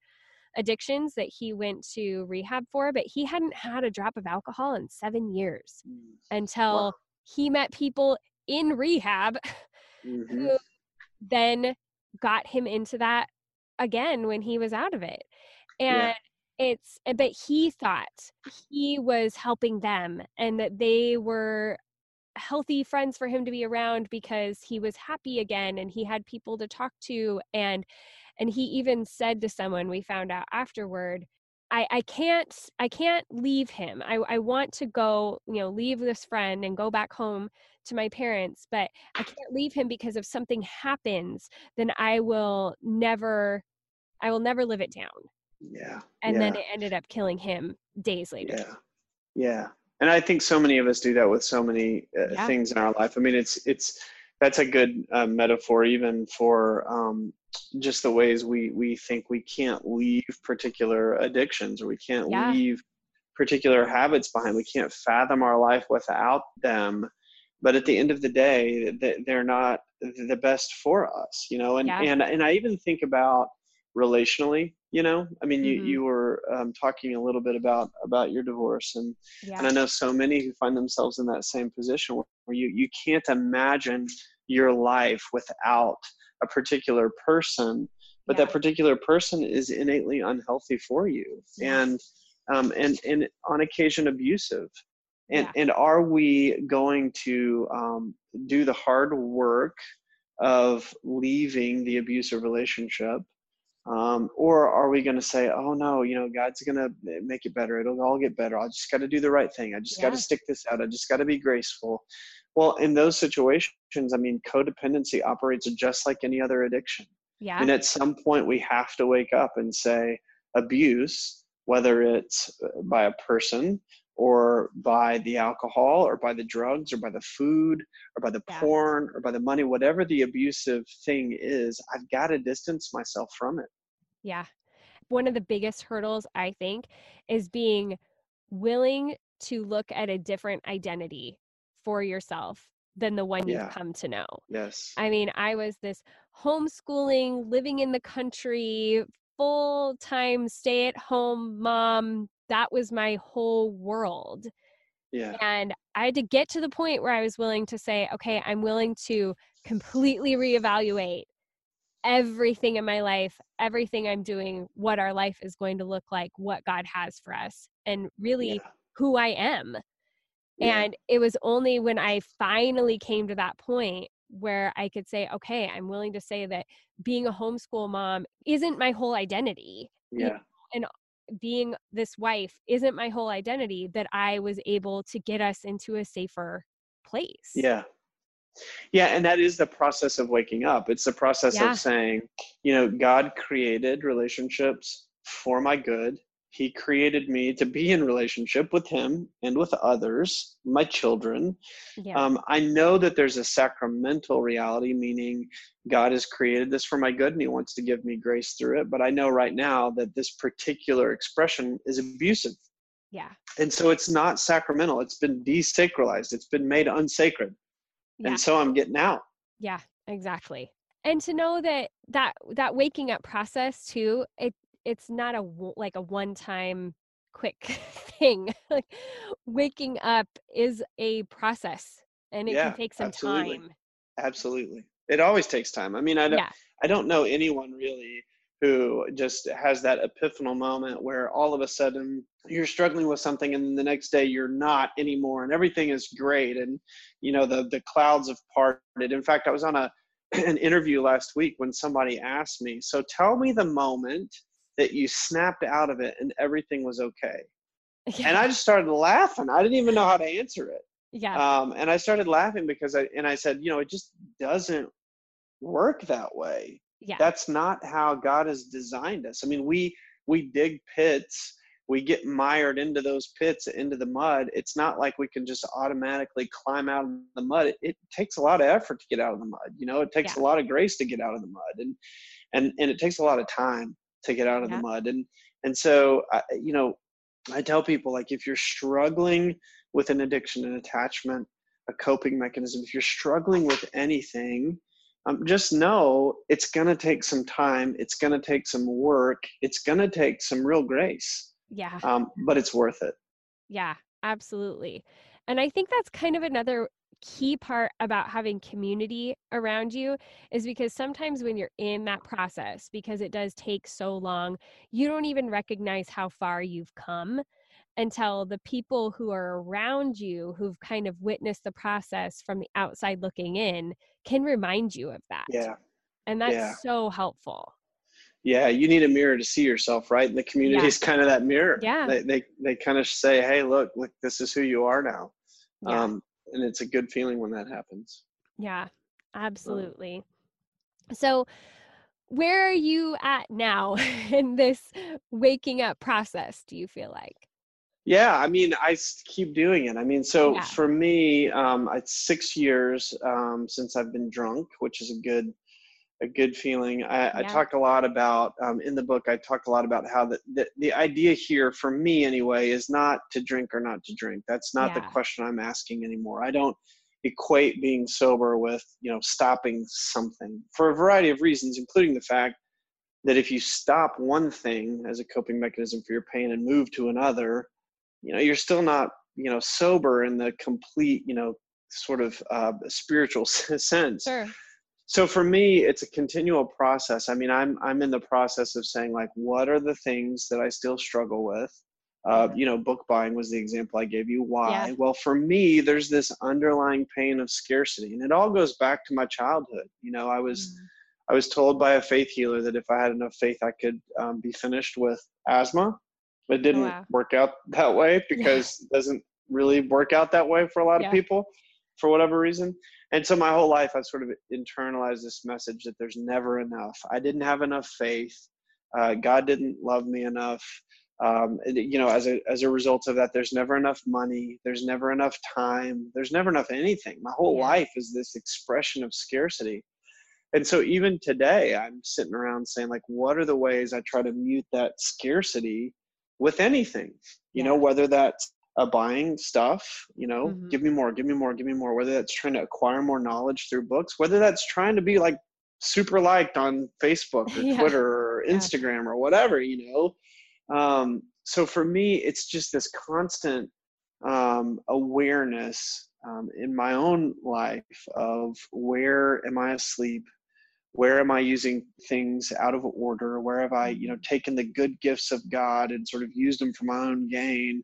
addictions that he went to rehab for, but he hadn't had a drop of alcohol in seven years mm. until wow he met people in rehab mm-hmm. who then got him into that again when he was out of it. And yeah. it's, but he thought he was helping them and that they were healthy friends for him to be around because he was happy again and he had people to talk to and and he even said to someone we found out afterward I, I can't I can't leave him. I, I want to go, you know, leave this friend and go back home to my parents, but I can't leave him because if something happens, then I will never I will never live it down. Yeah. And yeah. then it ended up killing him days later. Yeah. Yeah. And I think so many of us do that with so many uh, yeah. things in our life. I mean, it's it's that's a good uh, metaphor even for um, just the ways we we think we can't leave particular addictions or we can't yeah. leave particular habits behind we can't fathom our life without them but at the end of the day they're not the best for us you know and yeah. and and i even think about relationally you know i mean mm-hmm. you you were um, talking a little bit about about your divorce and yeah. and i know so many who find themselves in that same position where you you can't imagine your life without a particular person but yeah. that particular person is innately unhealthy for you and um, and and on occasion abusive and yeah. and are we going to um, do the hard work of leaving the abusive relationship um, or are we going to say oh no you know god's going to make it better it'll all get better i just got to do the right thing i just got to stick this out i just got to be graceful well, in those situations, I mean, codependency operates just like any other addiction. Yeah. And at some point, we have to wake up and say, abuse, whether it's uh, by a person or by the alcohol or by the drugs or by the food or by the yeah. porn or by the money, whatever the abusive thing is, I've got to distance myself from it. Yeah. One of the biggest hurdles, I think, is being willing to look at a different identity for yourself than the one yeah. you've come to know. Yes. I mean, I was this homeschooling, living in the country, full time stay at home mom. That was my whole world. Yeah. And I had to get to the point where I was willing to say, okay, I'm willing to completely reevaluate everything in my life, everything I'm doing, what our life is going to look like, what God has for us, and really yeah. who I am. Yeah. And it was only when I finally came to that point where I could say, okay, I'm willing to say that being a homeschool mom isn't my whole identity. Yeah. And being this wife isn't my whole identity that I was able to get us into a safer place. Yeah. Yeah, and that is the process of waking up. It's the process yeah. of saying, you know, God created relationships for my good. He created me to be in relationship with him and with others my children. Yeah. um, i know that there's a sacramental reality meaning god has created this for my good and he wants to give me grace through it but i know right now that this particular expression is abusive. Yeah. And so it's not sacramental. It's been desacralized. It's been made unsacred yeah. and so i'm getting out yeah exactly and to know that that that waking up process too it it's not a like a one time quick thing like waking up is a process and it yeah, can take some absolutely. time absolutely it always takes time i mean i don't yeah. i don't know anyone really who just has that epiphanal moment where all of a sudden you're struggling with something and the next day you're not anymore and everything is great and you know the the clouds have parted in fact i was on a an interview last week when somebody asked me so tell me the moment that you snapped out of it and everything was okay. Yeah. And I just started laughing. I didn't even know how to answer it. Yeah. Um, and I started laughing because I and I said, you know, it just doesn't work that way. Yeah. That's not how God has designed us. I mean, we we dig pits, we get mired into those pits, into the mud. It's not like we can just automatically climb out of the mud. It, it takes a lot of effort to get out of the mud. You know, it takes yeah. a lot of grace to get out of the mud, and and and it takes a lot of time to get out of yeah. the mud and and so I, you know i tell people like if you're struggling with an addiction an attachment a coping mechanism if you're struggling with anything um, just know it's going to take some time it's going to take some work it's going to take some real grace yeah. um, but it's worth it. Yeah absolutely. And i think that's kind of another key part about having community around you is because sometimes when you're in that process, because it does take so long, you don't even recognize how far you've come until the people who are around you who've kind of witnessed the process from the outside looking in can remind you of that. Yeah. And that's yeah. so helpful. Yeah, you need a mirror to see yourself, right? And the community yeah. is kind of that mirror. Yeah. They, they they kind of say, "Hey, look, look, this is who you are now." Yeah. Um, and it's a good feeling when that happens yeah absolutely so where are you at now in this waking up process do you feel like Yeah, I mean, I keep doing it. I mean, so Yeah. for me, um, it's six years um, since I've been drunk, which is a good, a good feeling. I, I talk a lot about um, in the book. I talk a lot about how the, the the idea here, for me anyway, is not to drink or not to drink. That's not the question I'm asking anymore. I don't equate being sober with you know stopping something for a variety of reasons, including the fact that if you stop one thing as a coping mechanism for your pain and move to another, you know, you're still not, you know, sober in the complete, you know, sort of uh, spiritual sense. Sure. So for me, it's a continual process. I mean, I'm I'm in the process of saying like, what are the things that I still struggle with? Uh, you know, book buying was the example I gave you. Why? Yeah. Well, for me, there's this underlying pain of scarcity, and it all goes back to my childhood. You know, I was Mm. I was told by a faith healer that if I had enough faith, I could um, be finished with asthma. It didn't wow. work out that way because it doesn't really work out that way for a lot Yeah. of people for whatever reason. And so my whole life, I've sort of internalized this message that there's never enough. I didn't have enough faith. Uh, God didn't love me enough. Um, and, you know, as a as a result of that, there's never enough money. There's never enough time. There's never enough anything. My whole Yeah. life is this expression of scarcity and so even today i'm sitting around saying like what are the ways i try to mute that scarcity with anything you know whether that's uh, buying stuff you know Mhm. give me more give me more give me more whether that's trying to acquire more knowledge through books whether that's trying to be like super liked on facebook or Yeah. twitter or Yeah. instagram or whatever you know um, so for me it's just this constant um, awareness um, in my own life of where am I asleep? Where am I using things out of order? Where have I, you know, taken the good gifts of God and sort of used them for my own gain?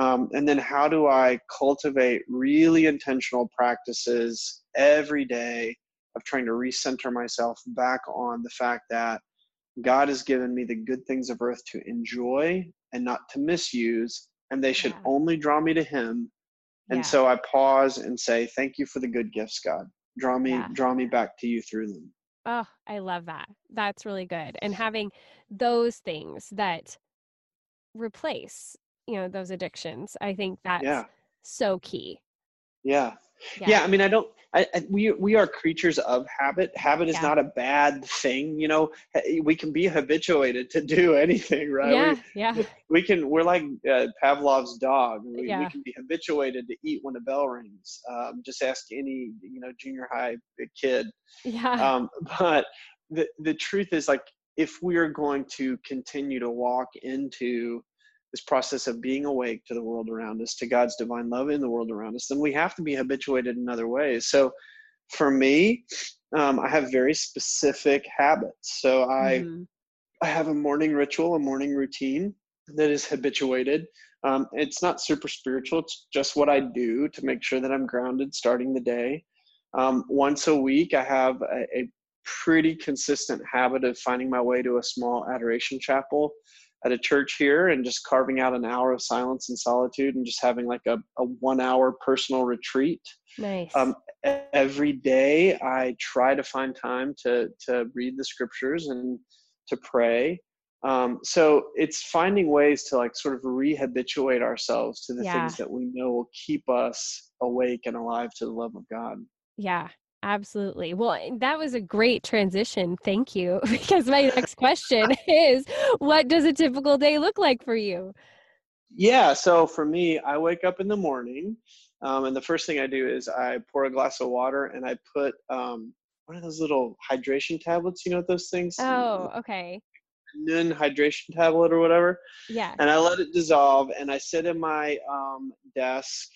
Um, and then how do I cultivate really intentional practices every day of trying to recenter myself back on the fact that God has given me the good things of earth to enjoy and not to misuse, and they should Yeah. only draw me to Him. And Yeah. so I pause and say, "Thank you for the good gifts, God. Draw me, Yeah. draw me back to you through them." Oh, I love that. That's really good. And having those things that replace, you know, those addictions, I think that's Yeah, so key. Yeah, yeah. I mean, I don't. I, I we we are creatures of habit. Habit is Yeah. not a bad thing. You know, we can be habituated to do anything, right? Yeah, We, yeah, we can we're like uh, pavlov's dog we, we can be habituated to eat when the bell rings um, just ask any you know junior high kid yeah, um, but the, the truth is like if we are going to continue to walk into this process of being awake to the world around us to god's divine love in the world around us then we have to be habituated in other ways so for me um, i have very specific habits so i Mhm. I have a morning ritual, a morning routine that is habituated. Um, it's not super spiritual, it's just what I do to make sure that I'm grounded starting the day. Um, once a week, I have a, a pretty consistent habit of finding my way to a small adoration chapel at a church here and just carving out an hour of silence and solitude and just having like a, a one hour personal retreat nice. um, every day i try to find time to to read the scriptures and to pray um, so it's finding ways to like sort of rehabituate ourselves to the Yeah. things that we know will keep us awake and alive to the love of god Yeah, absolutely. Well, that was a great transition. Thank you. Because my next question is what does a typical day look like for you? yeah so for me i wake up in the morning um, and the first thing i do is i pour a glass of water and i put um, one of those little hydration tablets you know what those things Oh, okay. Nuun hydration tablet or whatever Yeah. and I let it dissolve. And I sit in my um, desk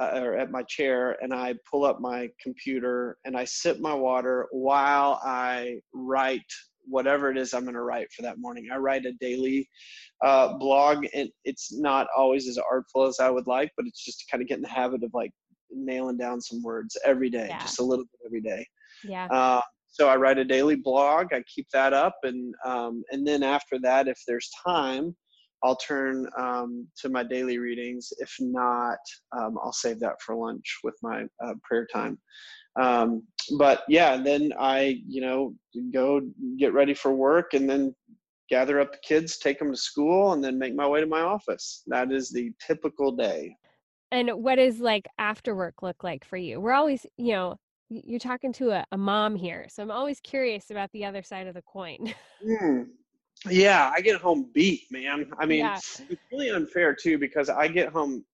uh, or at my chair, and I pull up my computer and I sip my water while I write whatever it is I'm going to write for that morning. I write a daily uh, blog, and it's not always as artful as I would like, but it's just to kind of get in the habit of like nailing down some words every day, Yeah. just a little bit every day. Yeah. Uh, so I write a daily blog. I keep that up, and um, and then after that, if there's time, I'll turn um, to my daily readings. If not, um, I'll save that for lunch with my uh, prayer time. Um, but yeah, then I you know go get ready for work, and then gather up the kids, take them to school, and then make my way to my office. That is the typical day. And what does like after work look like for you? We're always, you know, you're talking to a, a mom here, so I'm always curious about the other side of the coin. Mm. Yeah, I get home beat, man. I mean, Yeah. it's really unfair too because I get home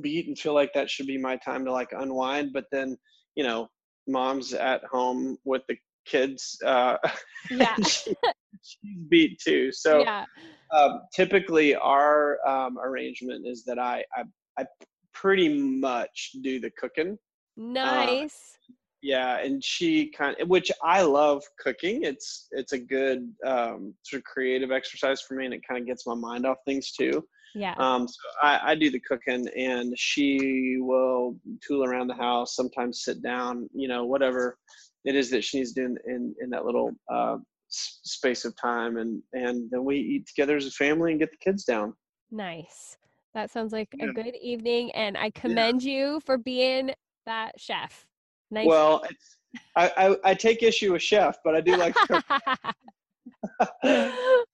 beat and feel like that should be my time to like unwind, but then, you know, mom's at home with the kids uh Yeah. she, she's beat too. So yeah. um, typically our um, arrangement is that I, I I pretty much do the cooking. Nice. Yeah, and she kind of, which I love cooking. It's it's a good um, sort of creative exercise for me, and it kind of gets my mind off things too. yeah. Um, so I, I do the cooking, and she will tool around the house. Sometimes sit down, you know, whatever it is that she needs to do in in, in that little uh, space of time, and and then we eat together as a family and get the kids down. Nice. That sounds like Yeah. a good evening, and I commend you for being that chef. Nice. Well, I, I I take issue with chef, but I do like.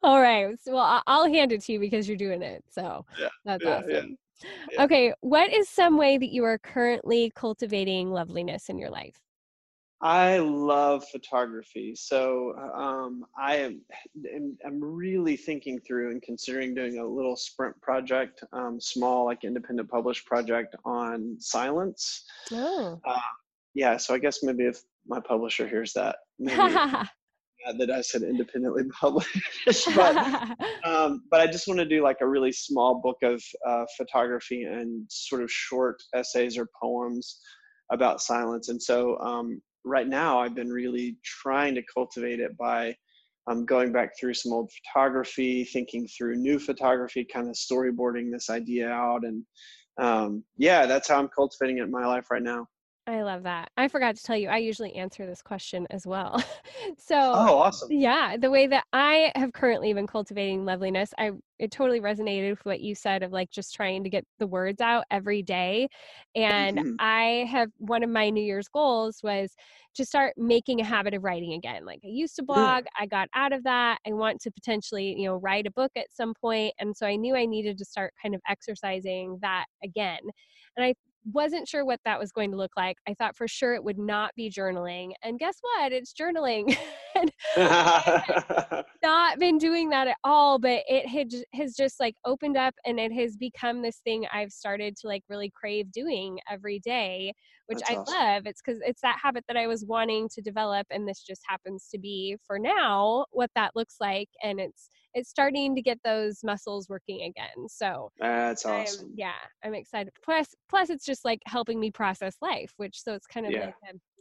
All right. So, well, I'll hand it to you because you're doing it. So Yeah, that's yeah, awesome. yeah. Okay. What is some way that you are currently cultivating loveliness in your life? I love photography, so um, I am I'm really thinking through and considering doing a little sprint project, um, small like independent published project on silence. Oh. Yeah, so I guess maybe if my publisher hears that, maybe that I said independently published, but um, but I just want to do like a really small book of uh, photography and sort of short essays or poems about silence. And so um, right now, I've been really trying to cultivate it by um, going back through some old photography, thinking through new photography, kind of storyboarding this idea out. And um, yeah, that's how I'm cultivating it in my life right now. I love that. I forgot to tell you, I usually answer this question as well. so, Oh, awesome. yeah, the way that I have currently been cultivating loveliness, I it totally resonated with what you said of like just trying to get the words out every day. And Mhm. I have one of my New Year's goals was to start making a habit of writing again. Like I used to blog, I got out of that. I want to potentially, you know, write a book at some point, and so I knew I needed to start kind of exercising that again. And I wasn't sure what that was going to look like. I thought for sure it would not be journaling. And guess what? It's journaling. not been doing that at all, but it had, has just like opened up and it has become this thing I've started to like really crave doing every day, which That's I awesome. love. It's because it's that habit that I was wanting to develop. And this just happens to be for now what that looks like. And it's, it's starting to get those muscles working again. So That's I'm- awesome. yeah, I'm excited. Plus, plus it's just like helping me process life, which so it's kind of Yeah. like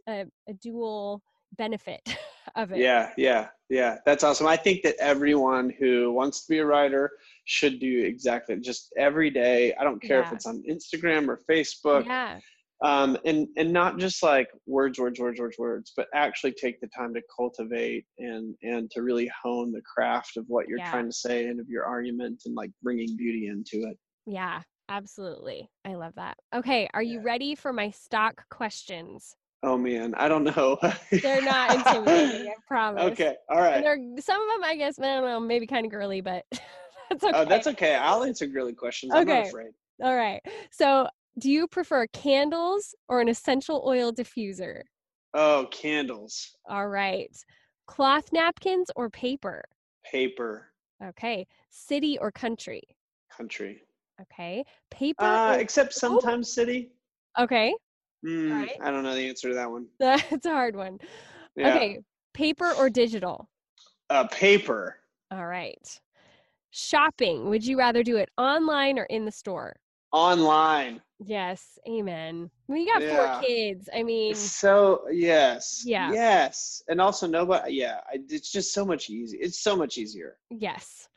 a, a, a dual benefit of it. Yeah, yeah, yeah. That's awesome. I think that everyone who wants to be a writer should do exactly just every day. I don't care if it's on Instagram or Facebook. Yeah. Um, and and not just like words, words, words, words, words, but actually take the time to cultivate and and to really hone the craft of what you're Yeah. trying to say and of your argument and like bringing beauty into it. Yeah, absolutely. I love that. Okay, are you ready for my stock questions? Oh man, I don't know. They're not intimidating, I promise. Okay, all right. Some of them, I guess, I don't know, maybe kind of girly, but that's okay. Oh, that's okay. I'll answer girly questions. I'm not Okay. afraid. All right. So, do you prefer candles or an essential oil diffuser? Oh, candles, All right. Cloth napkins or paper? paper, Okay. City or country? country. Okay. Paper. Uh, or- except sometimes city. okay. Mm, Alright. I don't know the answer to that one. That's a hard one. Yeah. Okay. Paper or digital? Uh, paper. All right. Shopping. Would you rather do it online or in the store? Online. Yes. Amen. We got Yeah. four kids. I mean, So yes. Yeah. Yes. And also nobody. Yeah. It's just so much easy. It's so much easier. yes.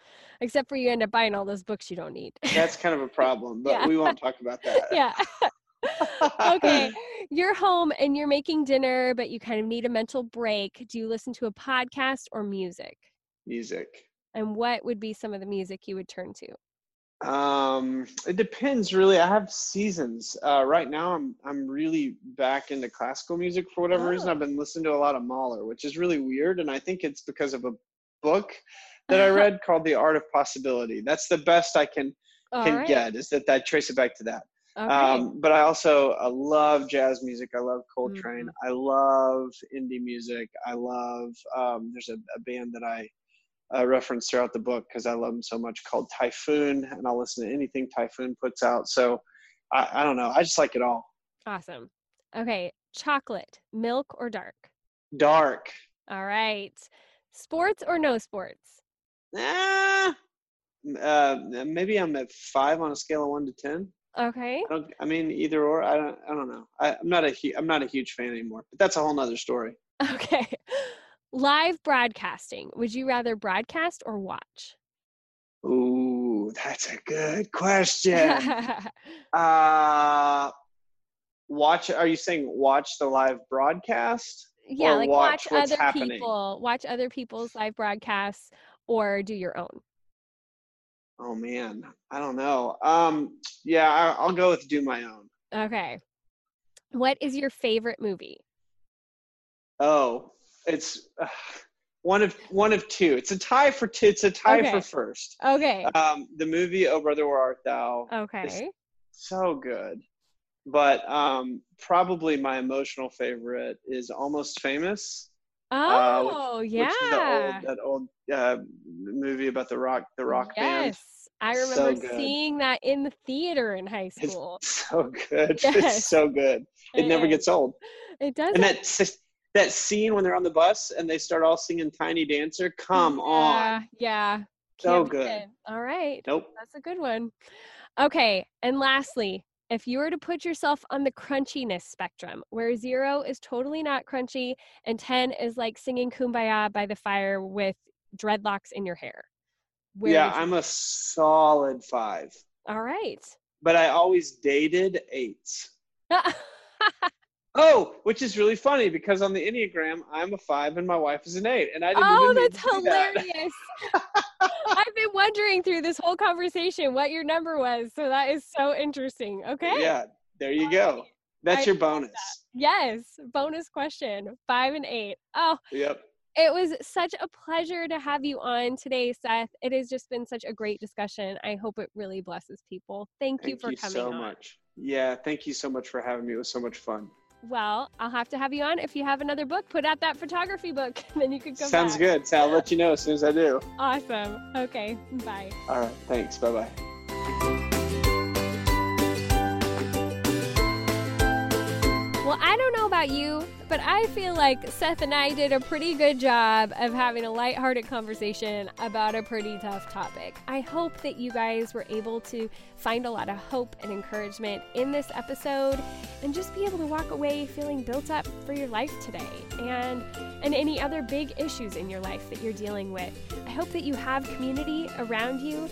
Except for you end up buying all those books you don't need. That's kind of a problem, but Yeah. we won't talk about that. yeah. okay. You're home and you're making dinner, but you kind of need a mental break. Do you listen to a podcast or music? Music. And what would be some of the music you would turn to? Um, it depends really. I have seasons. Uh, right now I'm I'm really back into classical music for whatever reason. Oh. I've been listening to a lot of Mahler, which is really weird, and I think it's because of a book that I read called The Art of Possibility. That's the best I can All can right. get. Is that I trace it back to that. Okay. Um, but I also I love jazz music. I love Coltrane. Mhm. I love indie music. I love um, there's a, a band that I uh, reference throughout the book because I love them so much called Typhoon, and I'll listen to anything Typhoon puts out. So I, I don't know. I just like it all. awesome. Okay. Chocolate, milk, or dark? Dark. All right. Sports or no sports? Ah, uh, maybe I'm at five on a scale of one to ten. Okay. I, don't, I mean, either or. I don't. I don't know. I, I'm not a. hu- I'm not a huge fan anymore. But that's a whole nother story. Okay. Live broadcasting. Would you rather broadcast or watch? Ooh, that's a good question. uh, watch. Are you saying watch the live broadcast? yeah, Or like watch watch, other happening. people, watch other people's live broadcasts or do your own. Oh man, I don't know. Um, yeah, I, I'll go with do my own. Okay. What is your favorite movie? Oh, it's uh, one of one of two. It's a tie for two. It's a tie Okay. for first. Okay. Um, the movie "Oh Brother Where Art Thou" Okay. so good, but um, probably my emotional favorite is "Almost Famous." uh, which- Oh, which yeah. is the old, that old uh, movie about the rock the rock band. yes. I remember good. seeing that in the theater in high school. It's so good. Yes. It's so good. It never is. gets old. It does. And that that scene when they're on the bus and they start all singing "Tiny Dancer." Come on. Yeah. So Can't beat good. it. All right. Nope. That's a good one. Okay. And lastly, if you were to put yourself on the crunchiness spectrum, where zero is totally not crunchy and 10 is like singing kumbaya by the fire with dreadlocks in your hair. Where yeah, I'm a solid five. All right. But I always dated eights. Oh, which is really funny because on the Enneagram, I'm a five and my wife is an eight. And I didn't oh, that's do that. hilarious. I've been wondering through this whole conversation what your number was. So that is so interesting. Okay. Yeah, there you go. That's I your bonus. Yes. Bonus question five and eight. Oh, Yep. it was such a pleasure to have you on today, Seth. It has just been such a great discussion. I hope it really blesses people. Thank, you for coming. Thank for you coming so on. much. Yeah, thank you so much for having me. It was so much fun. Well, I'll have to have you on if you have another book. Put out that photography book, then you could come Sounds back. good. So I'll let you know as soon as I do. Awesome. Okay. Bye. All right. Thanks. Bye bye. About you, but I feel like Seth and I did a pretty good job of having a lighthearted conversation about a pretty tough topic. I hope that you guys were able to find a lot of hope and encouragement in this episode and just be able to walk away feeling built up for your life today and and any other big issues in your life that you're dealing with. I hope that you have community around you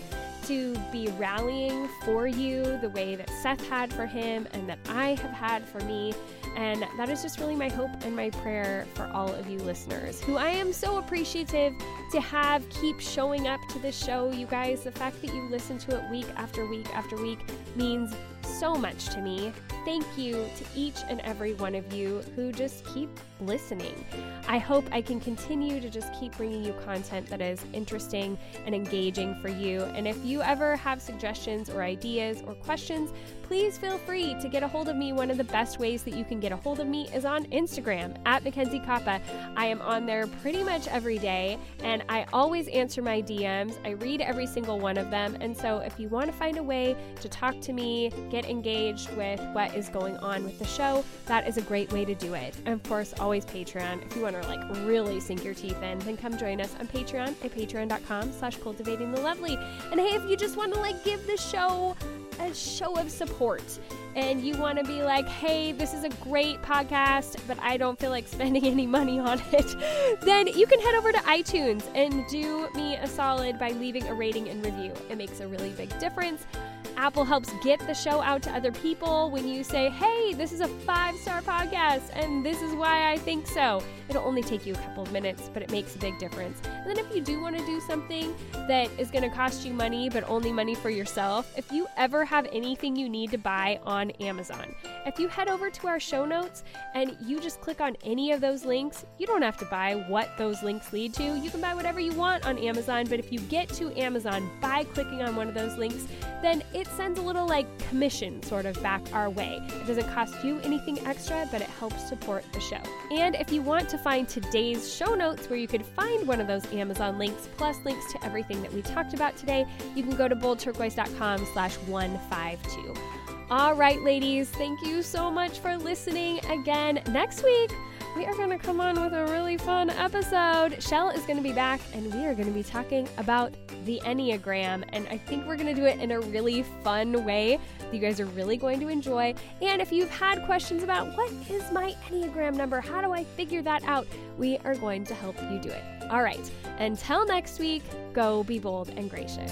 to be rallying for you the way that Seth had for him and that I have had for me. And that is just really my hope and my prayer for all of you listeners, who I am so appreciative to have keep showing up to this show. You guys, the fact that you listen to it week after week after week means so much to me. Thank you to each and every one of you who just keep listening. I hope I can continue to just keep bringing you content that is interesting and engaging for you. And if you ever have suggestions or ideas or questions, please feel free to get a hold of me. One of the best ways that you can get a hold of me is on Instagram at Mackenzie Koppa. I am on there pretty much every day and I always answer my DMs. I read every single one of them. And so if you want to find a way to talk to me, get engaged with what is going on with the show, that is a great way to do it. And of course, always Patreon. If you want to like really sink your teeth in, then come join us on Patreon at patreon.com slash cultivating the lovely. And hey, if you just want to like give the show a show of support and you want to be like, hey, this is a great podcast, but I don't feel like spending any money on it, then you can head over to iTunes and do me a solid by leaving a rating and review. It makes a really big difference. Apple helps get the show out to other people when you say, hey, this is a five star podcast and this is why I think so. It'll only take you a couple of minutes, but it makes a big difference. And then if you do want to do something that is going to cost you money, but only money for yourself, if you ever have anything you need to buy on Amazon, if you head over to our show notes and you just click on any of those links, you don't have to buy what those links lead to. You can buy whatever you want on Amazon, but if you get to Amazon by clicking on one of those links, then it sends a little like commission sort of back our way. It doesn't cost you anything extra, but it helps support the show. And if you want to find today's show notes where you could find one of those Amazon links plus links to everything that we talked about today, you can go to boldturquoise.com slash 152. All right, ladies, thank you so much for listening again. Next week, we are going to come on with a really fun episode. Shell is going to be back, and we are going to be talking about the Enneagram. And I think we're going to do it in a really fun way that you guys are really going to enjoy. And if you've had questions about what is my Enneagram number, how do I figure that out, we are going to help you do it. All right, until next week, go be bold and gracious.